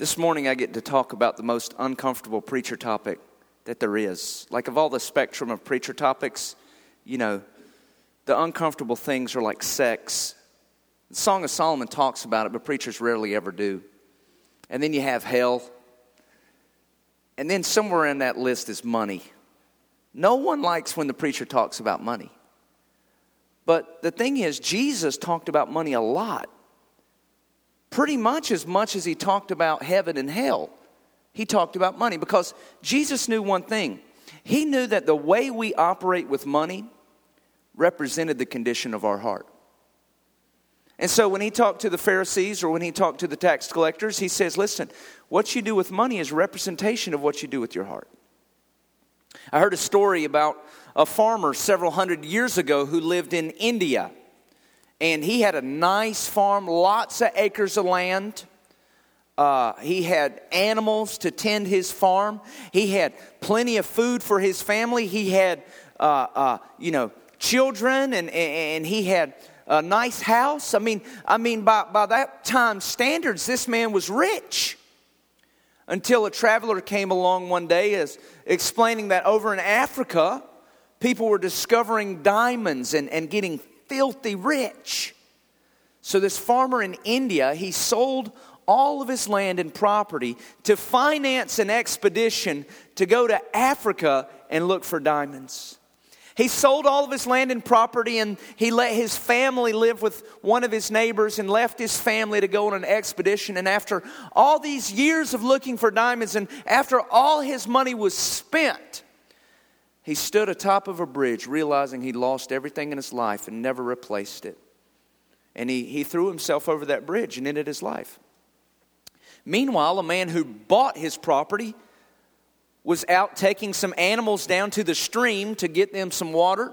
This morning, I get to talk about the most uncomfortable preacher topic that there is. Like, of all the spectrum of preacher topics, you know, the uncomfortable things are like sex. The Song of Solomon talks about it, but preachers rarely ever do. And then you have hell. And then somewhere in that list is money. No one likes when the preacher talks about money. But the thing is, Jesus talked about money a lot pretty much as much as he talked about heaven and hell, he talked about money because Jesus knew one thing. He knew that the way we operate with money represented the condition of our heart. And so when he talked to the Pharisees or when he talked to the tax collectors, he says, Listen, what you do with money is representation of what you do with your heart. I heard a story about a farmer several hundred years ago who lived in India and he had a nice farm, lots of acres of land. Uh, he had animals to tend his farm. He had plenty of food for his family. He had, uh, uh, you know, children, and, and he had a nice house. I mean, I mean, by, by that time standards, this man was rich. Until a traveler came along one day as explaining that over in Africa, people were discovering diamonds and, and getting filthy rich. So, this farmer in India, he sold all of his land and property to finance an expedition to go to Africa and look for diamonds. He sold all of his land and property and he let his family live with one of his neighbors and left his family to go on an expedition. And after all these years of looking for diamonds and after all his money was spent, he stood atop of a bridge, realizing he'd lost everything in his life and never replaced it. And he, he threw himself over that bridge and ended his life. Meanwhile, a man who bought his property was out taking some animals down to the stream to get them some water.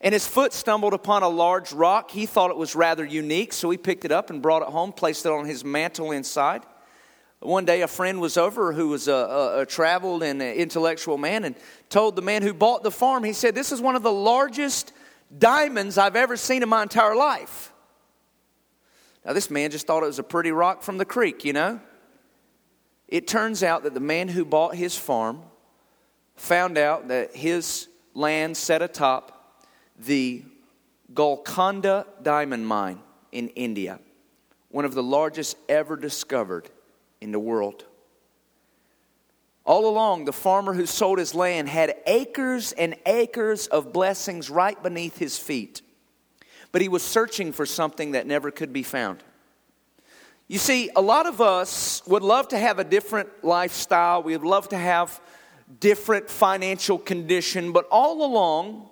And his foot stumbled upon a large rock. He thought it was rather unique, so he picked it up and brought it home, placed it on his mantle inside. One day, a friend was over who was a, a, a traveled and intellectual man and told the man who bought the farm, he said, This is one of the largest diamonds I've ever seen in my entire life. Now, this man just thought it was a pretty rock from the creek, you know? It turns out that the man who bought his farm found out that his land set atop the Golconda diamond mine in India, one of the largest ever discovered in the world. All along, the farmer who sold his land had acres and acres of blessings right beneath his feet. But he was searching for something that never could be found. You see, a lot of us would love to have a different lifestyle. We would love to have different financial condition, but all along,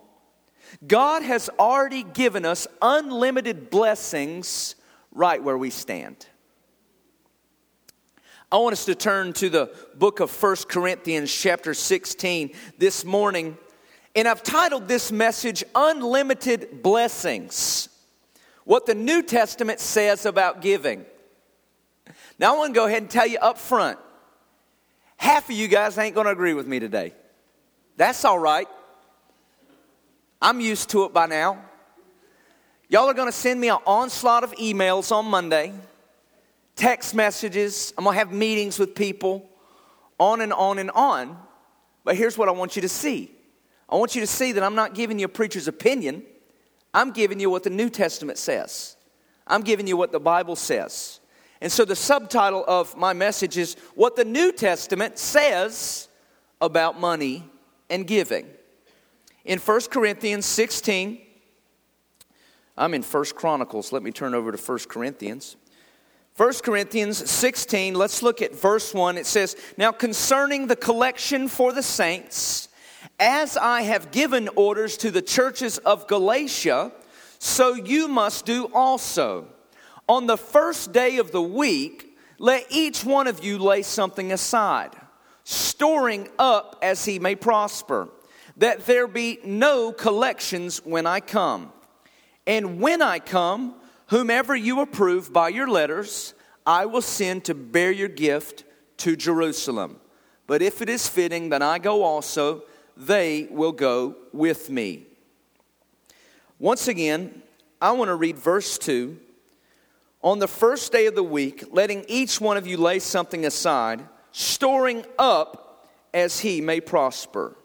God has already given us unlimited blessings right where we stand. I want us to turn to the book of First Corinthians, chapter 16, this morning. And I've titled this message, Unlimited Blessings. What the New Testament says about giving. Now, I want to go ahead and tell you up front half of you guys ain't going to agree with me today. That's all right. I'm used to it by now. Y'all are going to send me an onslaught of emails on Monday text messages, I'm gonna have meetings with people, on and on and on. But here's what I want you to see I want you to see that I'm not giving you a preacher's opinion, I'm giving you what the New Testament says, I'm giving you what the Bible says. And so the subtitle of my message is What the New Testament Says About Money and Giving. In 1 Corinthians 16, I'm in 1 Chronicles. Let me turn over to 1 Corinthians. 1 Corinthians 16, let's look at verse 1. It says, Now concerning the collection for the saints, as I have given orders to the churches of Galatia, so you must do also. On the first day of the week, let each one of you lay something aside, storing up as he may prosper, that there be no collections when I come. And when I come, Whomever you approve by your letters, I will send to bear your gift to Jerusalem. But if it is fitting that I go also, they will go with me. Once again, I want to read verse 2. on the first day of the week, letting each one of you lay something aside, storing up as he may prosper.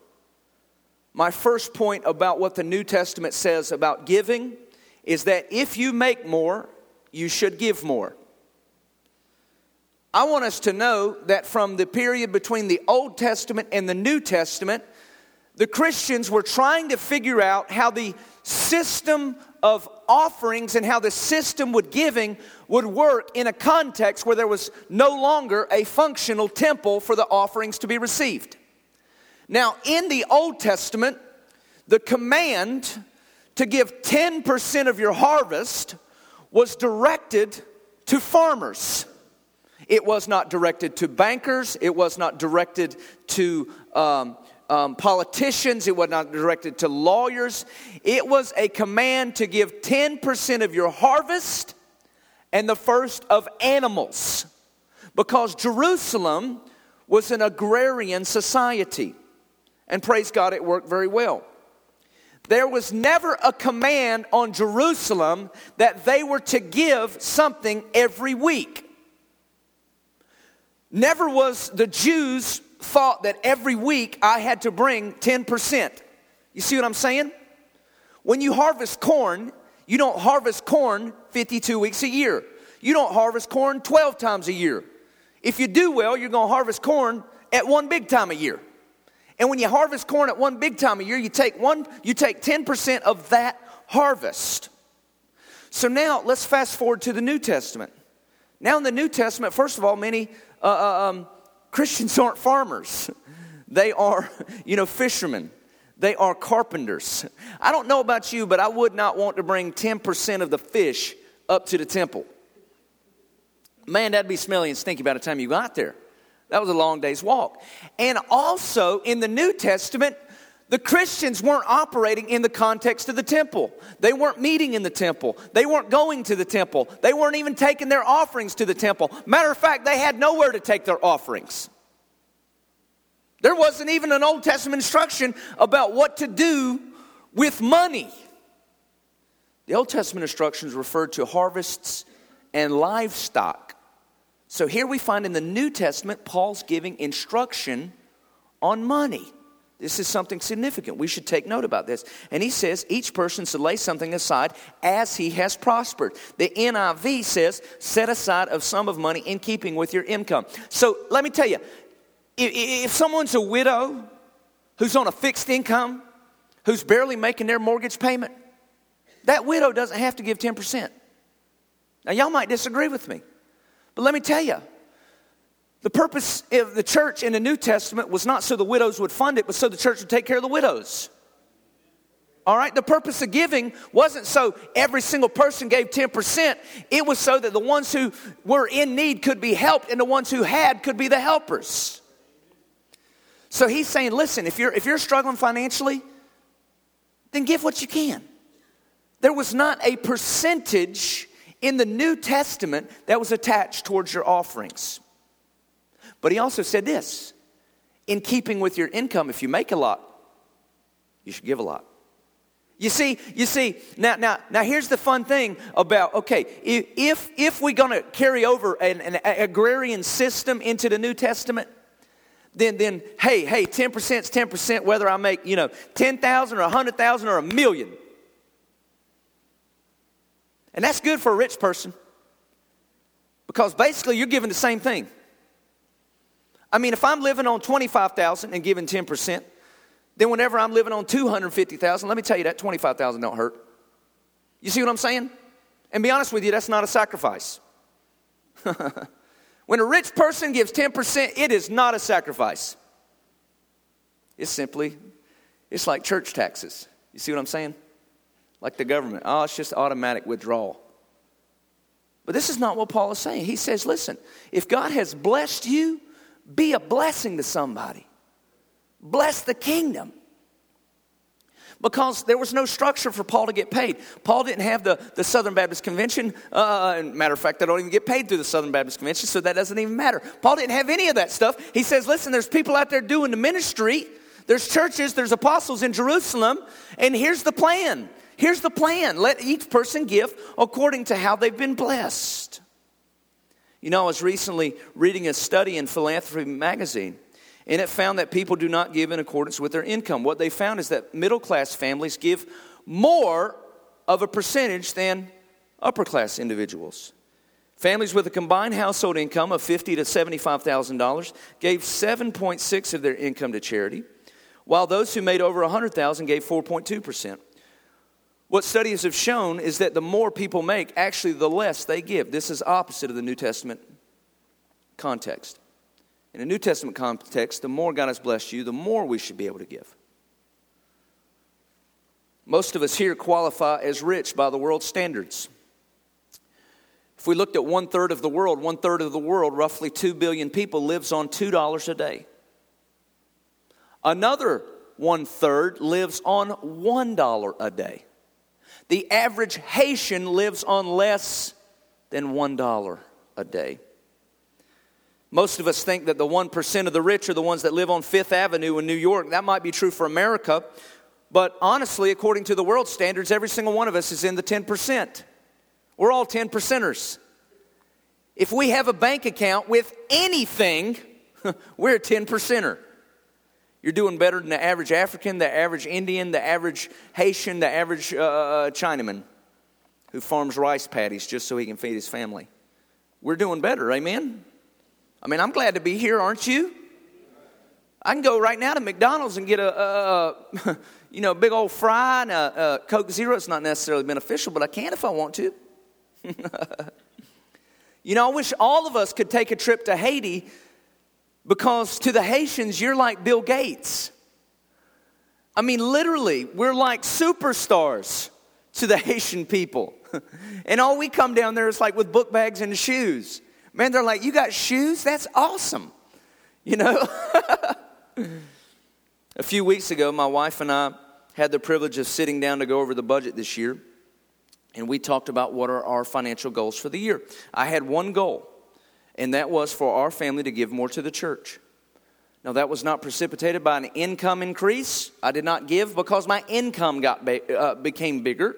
My first point about what the New Testament says about giving is that if you make more, you should give more. I want us to know that from the period between the Old Testament and the New Testament, the Christians were trying to figure out how the system of offerings and how the system with giving would work in a context where there was no longer a functional temple for the offerings to be received. Now, in the Old Testament, the command to give 10% of your harvest was directed to farmers. It was not directed to bankers. It was not directed to um, um, politicians. It was not directed to lawyers. It was a command to give 10% of your harvest and the first of animals because Jerusalem was an agrarian society. And praise God, it worked very well. There was never a command on Jerusalem that they were to give something every week. Never was the Jews thought that every week I had to bring 10%. You see what I'm saying? When you harvest corn, you don't harvest corn 52 weeks a year. You don't harvest corn 12 times a year. If you do well, you're going to harvest corn at one big time a year. And when you harvest corn at one big time a year, you take one you take 10% of that harvest. So now let's fast forward to the New Testament. Now in the New Testament, first of all, many uh, uh, um, Christians aren't farmers. They are, you know, fishermen. They are carpenters. I don't know about you, but I would not want to bring 10% of the fish up to the temple. Man, that'd be smelly and stinky by the time you got there. That was a long day's walk. And also in the New Testament, the Christians weren't operating in the context of the temple. They weren't meeting in the temple. They weren't going to the temple. They weren't even taking their offerings to the temple. Matter of fact, they had nowhere to take their offerings. There wasn't even an Old Testament instruction about what to do with money. The Old Testament instructions referred to harvests and livestock. So here we find in the New Testament, Paul's giving instruction on money. This is something significant. We should take note about this. And he says each person should lay something aside as he has prospered. The NIV says set aside of sum of money in keeping with your income. So let me tell you, if someone's a widow who's on a fixed income, who's barely making their mortgage payment, that widow doesn't have to give 10%. Now, y'all might disagree with me, but let me tell you, the purpose of the church in the New Testament was not so the widows would fund it, but so the church would take care of the widows. All right, the purpose of giving wasn't so every single person gave 10%. It was so that the ones who were in need could be helped and the ones who had could be the helpers. So he's saying, listen, if you're, if you're struggling financially, then give what you can. There was not a percentage in the New Testament that was attached towards your offerings. But he also said this in keeping with your income, if you make a lot, you should give a lot. You see, you see, now, now, now here's the fun thing about, okay, if, if we're going to carry over an, an agrarian system into the New Testament, then, then hey, hey, 10% is 10%, whether I make, you know, 10,000 or 100,000 or a million. And that's good for a rich person because basically you're giving the same thing. I mean, if I'm living on 25,000 and giving 10%, then whenever I'm living on 250,000, let me tell you that 25,000 don't hurt. You see what I'm saying? And be honest with you, that's not a sacrifice. when a rich person gives 10%, it is not a sacrifice. It's simply, it's like church taxes. You see what I'm saying? Like the government. Oh, it's just automatic withdrawal. But this is not what Paul is saying. He says, listen, if God has blessed you, be a blessing to somebody. Bless the kingdom. Because there was no structure for Paul to get paid. Paul didn't have the, the Southern Baptist Convention. Uh, matter of fact, I don't even get paid through the Southern Baptist Convention, so that doesn't even matter. Paul didn't have any of that stuff. He says, listen, there's people out there doing the ministry, there's churches, there's apostles in Jerusalem, and here's the plan. Here's the plan let each person give according to how they've been blessed. You know, I was recently reading a study in Philanthropy magazine, and it found that people do not give in accordance with their income. What they found is that middle class families give more of a percentage than upper class individuals. Families with a combined household income of fifty to seventy-five thousand dollars gave seven point six of their income to charity, while those who made over a hundred thousand gave four point two percent. What studies have shown is that the more people make, actually, the less they give. This is opposite of the New Testament context. In a New Testament context, the more God has blessed you, the more we should be able to give. Most of us here qualify as rich by the world's standards. If we looked at one third of the world, one third of the world, roughly 2 billion people, lives on $2 a day. Another one third lives on $1 a day. The average Haitian lives on less than $1 a day. Most of us think that the 1% of the rich are the ones that live on Fifth Avenue in New York. That might be true for America, but honestly, according to the world standards, every single one of us is in the 10%. We're all 10 percenters. If we have a bank account with anything, we're a 10 percenter. You're doing better than the average African, the average Indian, the average Haitian, the average uh, uh, uh, Chinaman who farms rice paddies just so he can feed his family. We're doing better, amen? I mean, I'm glad to be here, aren't you? I can go right now to McDonald's and get a, a, a you know, big old fry and a, a Coke Zero. It's not necessarily beneficial, but I can if I want to. you know, I wish all of us could take a trip to Haiti because to the Haitians, you're like Bill Gates. I mean, literally, we're like superstars to the Haitian people. and all we come down there is like with book bags and shoes. Man, they're like, You got shoes? That's awesome. You know? A few weeks ago, my wife and I had the privilege of sitting down to go over the budget this year. And we talked about what are our financial goals for the year. I had one goal and that was for our family to give more to the church. Now, that was not precipitated by an income increase. I did not give because my income got uh, became bigger,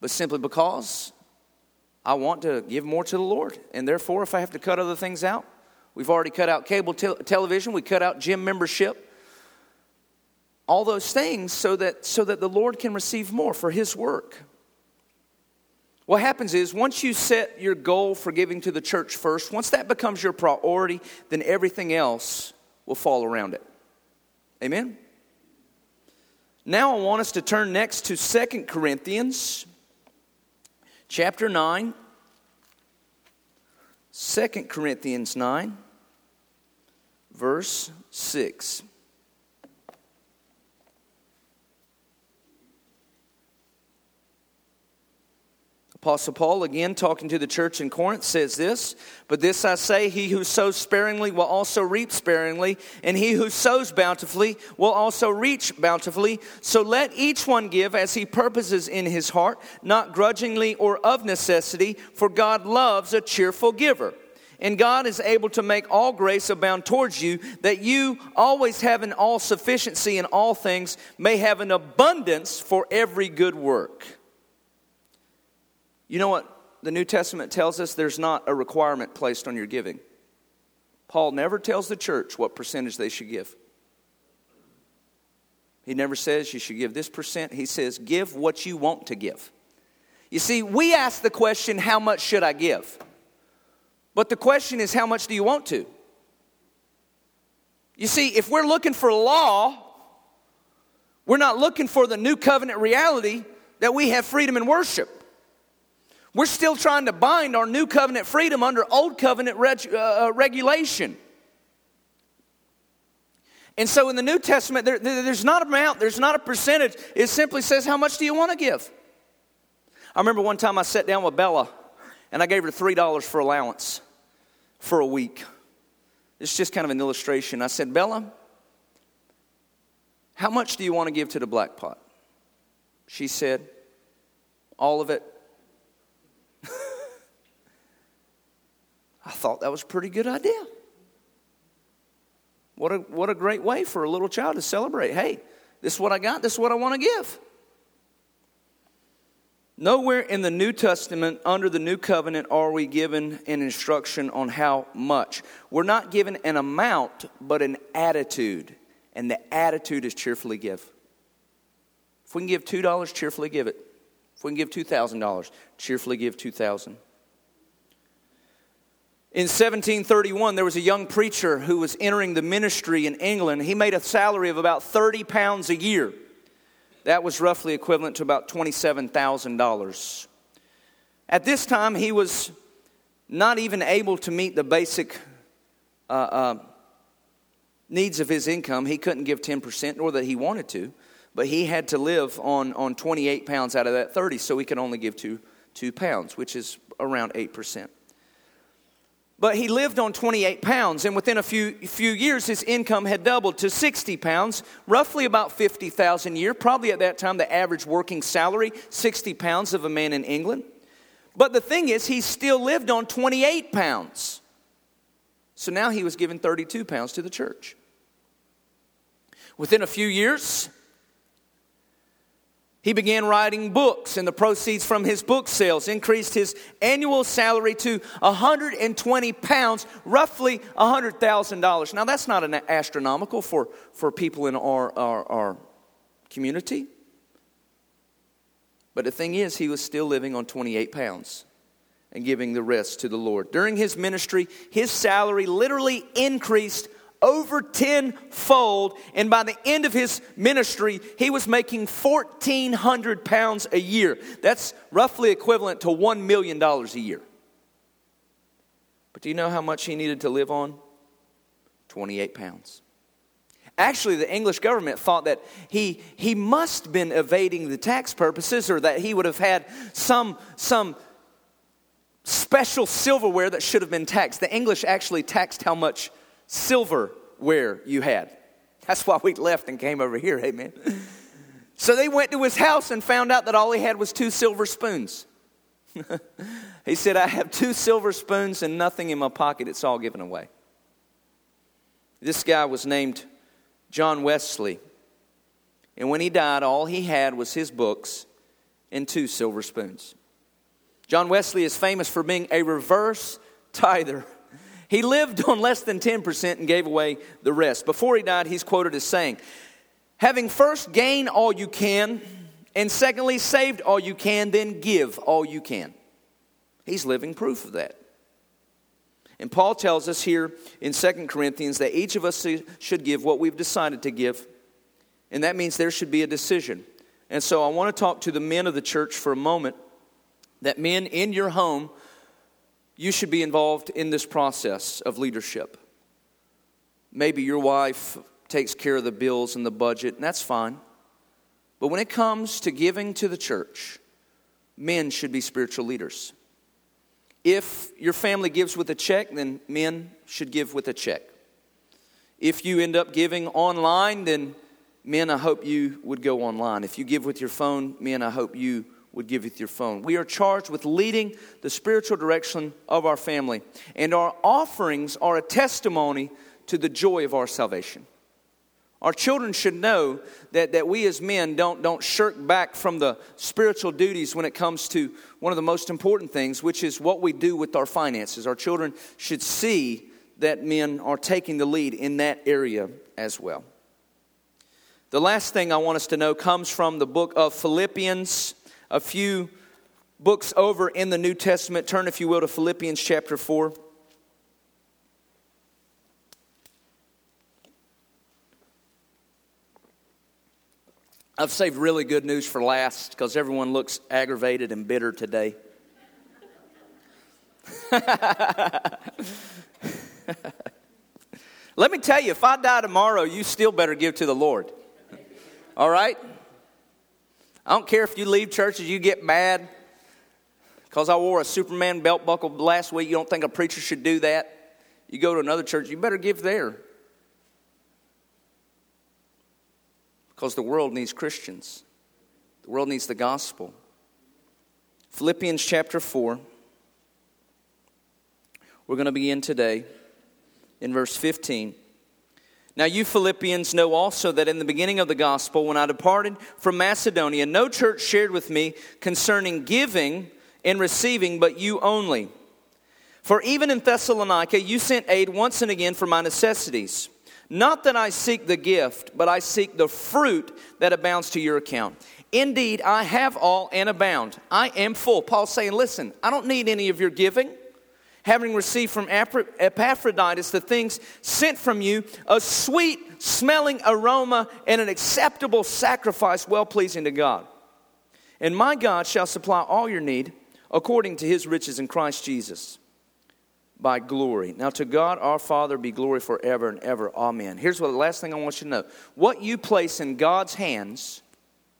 but simply because I want to give more to the Lord. And therefore, if I have to cut other things out, we've already cut out cable te- television, we cut out gym membership, all those things so that, so that the Lord can receive more for His work. What happens is once you set your goal for giving to the church first, once that becomes your priority, then everything else will fall around it. Amen? Now I want us to turn next to Second Corinthians chapter 9. 2 Corinthians 9, verse 6. Apostle Paul, again talking to the church in Corinth, says this But this I say, he who sows sparingly will also reap sparingly, and he who sows bountifully will also reach bountifully. So let each one give as he purposes in his heart, not grudgingly or of necessity, for God loves a cheerful giver. And God is able to make all grace abound towards you, that you, always having all sufficiency in all things, may have an abundance for every good work. You know what the New Testament tells us? There's not a requirement placed on your giving. Paul never tells the church what percentage they should give. He never says you should give this percent. He says, give what you want to give. You see, we ask the question, how much should I give? But the question is, how much do you want to? You see, if we're looking for law, we're not looking for the new covenant reality that we have freedom in worship. We're still trying to bind our new covenant freedom under old covenant reg, uh, uh, regulation. And so in the New Testament, there, there's not an amount, there's not a percentage. It simply says, How much do you want to give? I remember one time I sat down with Bella and I gave her $3 for allowance for a week. It's just kind of an illustration. I said, Bella, how much do you want to give to the black pot? She said, All of it. Thought that was a pretty good idea. What a, what a great way for a little child to celebrate. Hey, this is what I got, this is what I want to give. Nowhere in the New Testament, under the New Covenant, are we given an instruction on how much. We're not given an amount, but an attitude. And the attitude is cheerfully give. If we can give $2, cheerfully give it. If we can give $2,000, cheerfully give 2000 in 1731, there was a young preacher who was entering the ministry in England. He made a salary of about 30 pounds a year. That was roughly equivalent to about $27,000. At this time, he was not even able to meet the basic uh, uh, needs of his income. He couldn't give 10%, nor that he wanted to, but he had to live on, on 28 pounds out of that 30, so he could only give two, two pounds, which is around 8%. But he lived on 28 pounds, and within a few, few years, his income had doubled to 60 pounds, roughly about 50,000 a year. Probably at that time, the average working salary, 60 pounds of a man in England. But the thing is, he still lived on 28 pounds. So now he was giving 32 pounds to the church. Within a few years, he began writing books, and the proceeds from his book sales increased his annual salary to 120 pounds, roughly $100,000. Now, that's not an astronomical for, for people in our, our, our community. But the thing is, he was still living on 28 pounds and giving the rest to the Lord. During his ministry, his salary literally increased over tenfold. And by the end of his ministry, he was making 1,400 pounds a year. That's roughly equivalent to $1 million a year. But do you know how much he needed to live on? 28 pounds. Actually, the English government thought that he, he must have been evading the tax purposes or that he would have had some, some special silverware that should have been taxed. The English actually taxed how much silverware you had. That's why we left and came over here, amen. So they went to his house and found out that all he had was two silver spoons. he said, I have two silver spoons and nothing in my pocket. It's all given away. This guy was named John Wesley. And when he died, all he had was his books and two silver spoons. John Wesley is famous for being a reverse tither. He lived on less than 10% and gave away the rest. Before he died, he's quoted as saying, Having first gained all you can, and secondly, saved all you can, then give all you can. He's living proof of that. And Paul tells us here in 2 Corinthians that each of us should give what we've decided to give. And that means there should be a decision. And so I want to talk to the men of the church for a moment. That men in your home you should be involved in this process of leadership. Maybe your wife takes care of the bills and the budget, and that's fine. But when it comes to giving to the church, men should be spiritual leaders. If your family gives with a check, then men should give with a check. If you end up giving online, then men, I hope you would go online. If you give with your phone, men, I hope you would give with your phone. We are charged with leading the spiritual direction of our family, and our offerings are a testimony to the joy of our salvation. Our children should know that, that we as men don't, don't shirk back from the spiritual duties when it comes to one of the most important things, which is what we do with our finances. Our children should see that men are taking the lead in that area as well. The last thing I want us to know comes from the book of Philippians a few books over in the New Testament. Turn, if you will, to Philippians chapter 4. I've saved really good news for last because everyone looks aggravated and bitter today. Let me tell you, if I die tomorrow, you still better give to the Lord. All right? I don't care if you leave churches, you get mad because I wore a Superman belt buckle last week. You don't think a preacher should do that? You go to another church, you better give there. Because the world needs Christians, the world needs the gospel. Philippians chapter 4. We're going to begin today in verse 15. Now, you Philippians know also that in the beginning of the gospel, when I departed from Macedonia, no church shared with me concerning giving and receiving, but you only. For even in Thessalonica, you sent aid once and again for my necessities. Not that I seek the gift, but I seek the fruit that abounds to your account. Indeed, I have all and abound. I am full. Paul's saying, Listen, I don't need any of your giving having received from Epaphroditus the things sent from you, a sweet smelling aroma and an acceptable sacrifice, well pleasing to God. And my God shall supply all your need according to his riches in Christ Jesus by glory. Now, to God our Father be glory forever and ever. Amen. Here's what the last thing I want you to know what you place in God's hands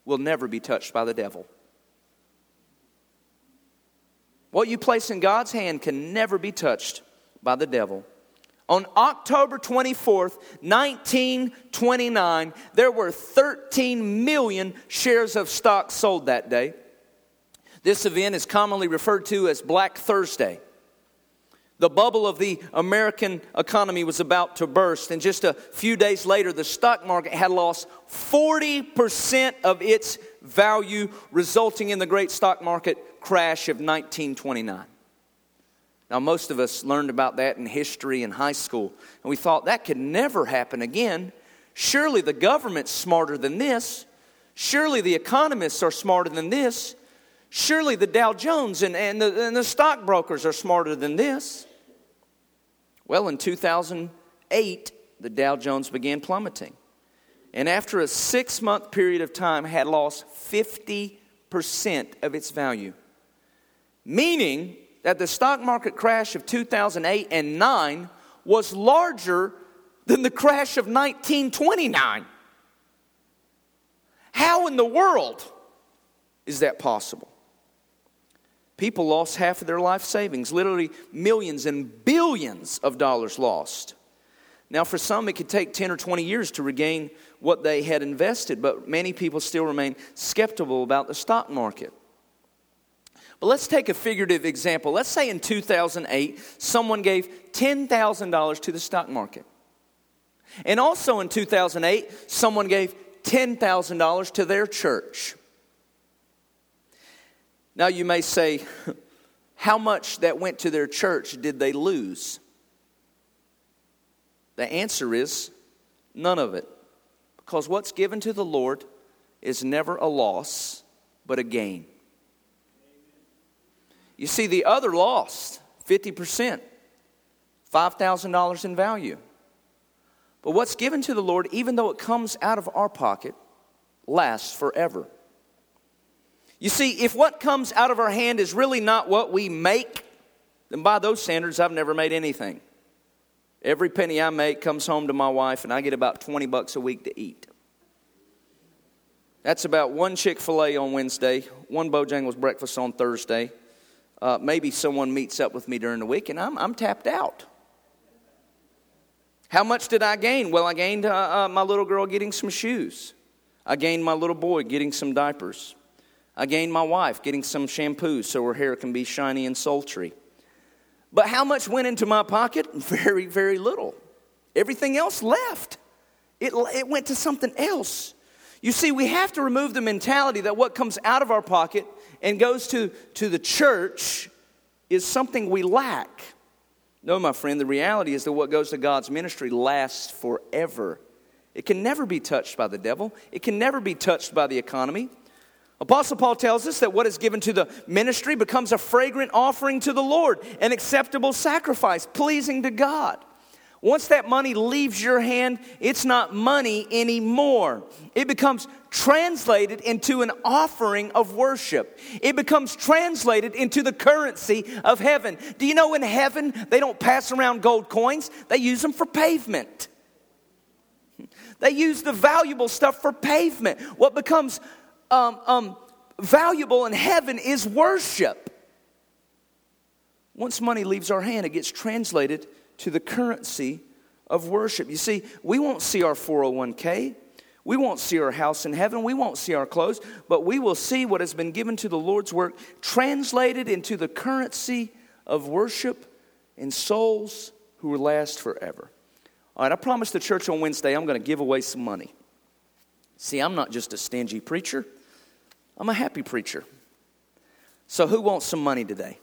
will never be touched by the devil. What you place in God's hand can never be touched by the devil. On October 24th, 1929, there were 13 million shares of stock sold that day. This event is commonly referred to as Black Thursday. The bubble of the American economy was about to burst, and just a few days later, the stock market had lost 40% of its value, resulting in the great stock market crash of 1929. Now, most of us learned about that in history in high school, and we thought that could never happen again. Surely the government's smarter than this. Surely the economists are smarter than this. Surely the Dow Jones and, and, the, and the stockbrokers are smarter than this. Well, in 2008, the Dow Jones began plummeting. And after a six month period of time, had lost 50% of its value meaning that the stock market crash of 2008 and 9 was larger than the crash of 1929. How in the world is that possible? People lost half of their life savings, literally millions and billions of dollars lost. Now, for some, it could take 10 or 20 years to regain what they had invested, but many people still remain skeptical about the stock market. But let's take a figurative example. Let's say in 2008, someone gave $10,000 to the stock market. And also in 2008, someone gave $10,000 to their church. Now you may say, how much that went to their church did they lose? The answer is none of it. Because what's given to the Lord is never a loss, but a gain. You see, the other lost 50%, $5,000 in value. But what's given to the Lord, even though it comes out of our pocket, lasts forever. You see, if what comes out of our hand is really not what we make, then by those standards, I've never made anything. Every penny I make comes home to my wife, and I get about 20 bucks a week to eat. That's about one Chick fil A on Wednesday, one Bojangles breakfast on Thursday, uh, maybe someone meets up with me during the week and I'm, I'm tapped out. How much did I gain? Well, I gained uh, uh, my little girl getting some shoes. I gained my little boy getting some diapers. I gained my wife getting some shampoo so her hair can be shiny and sultry. But how much went into my pocket? Very, very little. Everything else left. It, it went to something else. You see, we have to remove the mentality that what comes out of our pocket and goes to, to the church is something we lack. No, my friend, the reality is that what goes to God's ministry lasts forever. It can never be touched by the devil, it can never be touched by the economy. Apostle Paul tells us that what is given to the ministry becomes a fragrant offering to the Lord, an acceptable sacrifice, pleasing to God. Once that money leaves your hand, it's not money anymore. It becomes translated into an offering of worship. It becomes translated into the currency of heaven. Do you know in heaven they don't pass around gold coins? They use them for pavement. They use the valuable stuff for pavement. What becomes um, um, valuable in heaven is worship. Once money leaves our hand, it gets translated to the currency of worship. You see, we won't see our 401k. We won't see our house in heaven. We won't see our clothes, but we will see what has been given to the Lord's work translated into the currency of worship in souls who will last forever. All right, I promised the church on Wednesday I'm going to give away some money. See, I'm not just a stingy preacher, I'm a happy preacher. So, who wants some money today?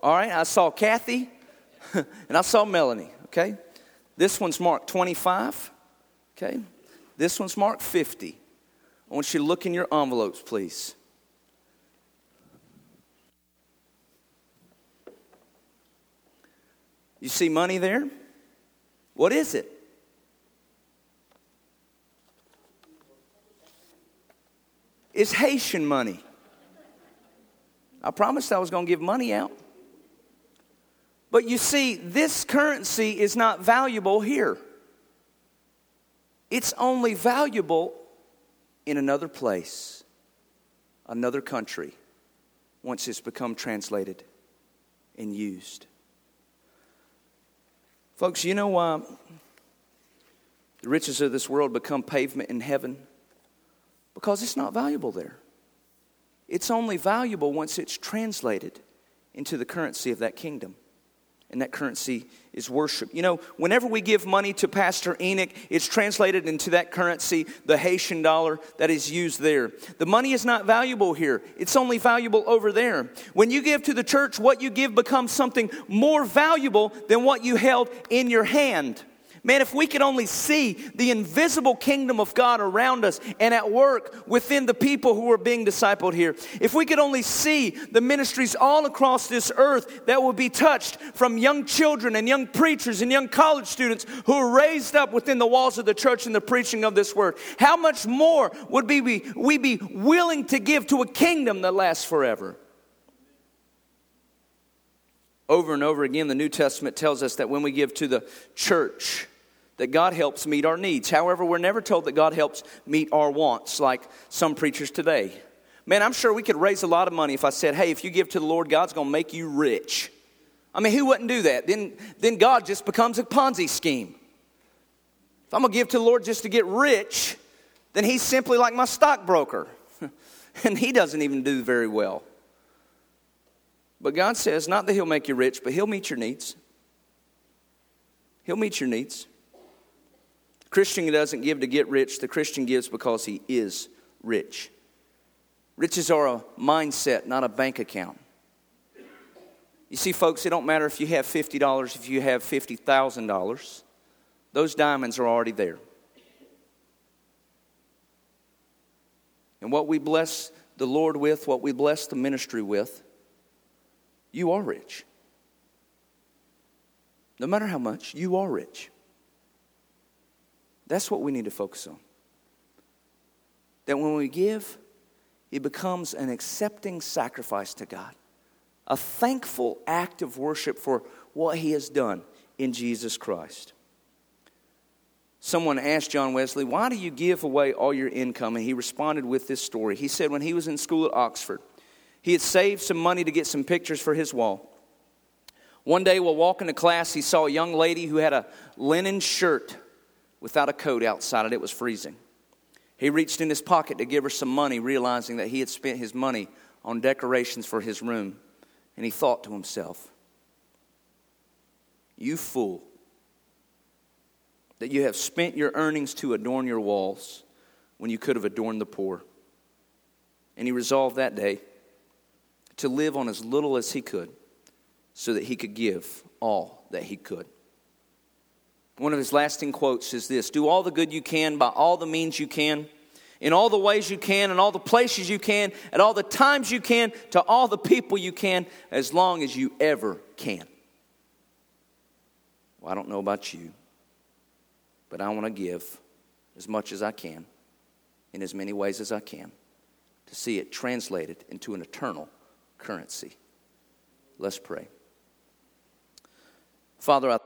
All right, I saw Kathy and I saw Melanie, okay? This one's marked 25, okay? This one's marked 50. I want you to look in your envelopes, please. You see money there? What is it? It's Haitian money. I promised I was going to give money out. But you see, this currency is not valuable here. It's only valuable in another place, another country, once it's become translated and used. Folks, you know why the riches of this world become pavement in heaven? Because it's not valuable there. It's only valuable once it's translated into the currency of that kingdom and that currency is worship. You know, whenever we give money to Pastor Enoch, it's translated into that currency, the Haitian dollar that is used there. The money is not valuable here, it's only valuable over there. When you give to the church, what you give becomes something more valuable than what you held in your hand. Man, if we could only see the invisible kingdom of God around us and at work within the people who are being discipled here, if we could only see the ministries all across this earth that will be touched from young children and young preachers and young college students who are raised up within the walls of the church in the preaching of this word, how much more would we be, we be willing to give to a kingdom that lasts forever? Over and over again, the New Testament tells us that when we give to the church, that God helps meet our needs. However, we're never told that God helps meet our wants, like some preachers today. Man, I'm sure we could raise a lot of money if I said, hey, if you give to the Lord, God's to make you rich. I mean, who wouldn't do that? Then, then God just becomes a Ponzi scheme. If I'm to give to the Lord just to get rich, then He's simply like my stockbroker. and He doesn't even do very well. But God says, not that He'll make you rich, but He'll meet your needs. He'll meet your needs. The Christian doesn't give to get rich, the Christian gives because he is rich. Riches are a mindset, not a bank account. You see, folks, it don't matter if you have $50, if you have $50,000, those diamonds are already there. And what we bless the Lord with, what we bless the ministry with, you are rich. No matter how much, you are rich. That's what we need to focus on. That when we give, it becomes an accepting sacrifice to God, a thankful act of worship for what He has done in Jesus Christ. Someone asked John Wesley, Why do you give away all your income? And he responded with this story. He said, When he was in school at Oxford, he had saved some money to get some pictures for his wall. One day, while walking to class, he saw a young lady who had a linen shirt without a coat outside it. It was freezing. He reached in his pocket to give her some money, realizing that he had spent his money on decorations for his room. And he thought to himself, You fool, that you have spent your earnings to adorn your walls when you could have adorned the poor. And he resolved that day to live on as little as he could so that he could give all that he could. One of his lasting quotes is this Do all the good you can by all the means you can, in all the ways you can, in all the places you can, at all the times you can, to all the people you can, as long as you ever can. Well, I don't know about you, but I want to give as much as I can, in as many ways as I can, to see it translated into an eternal currency. Let's pray. Father, I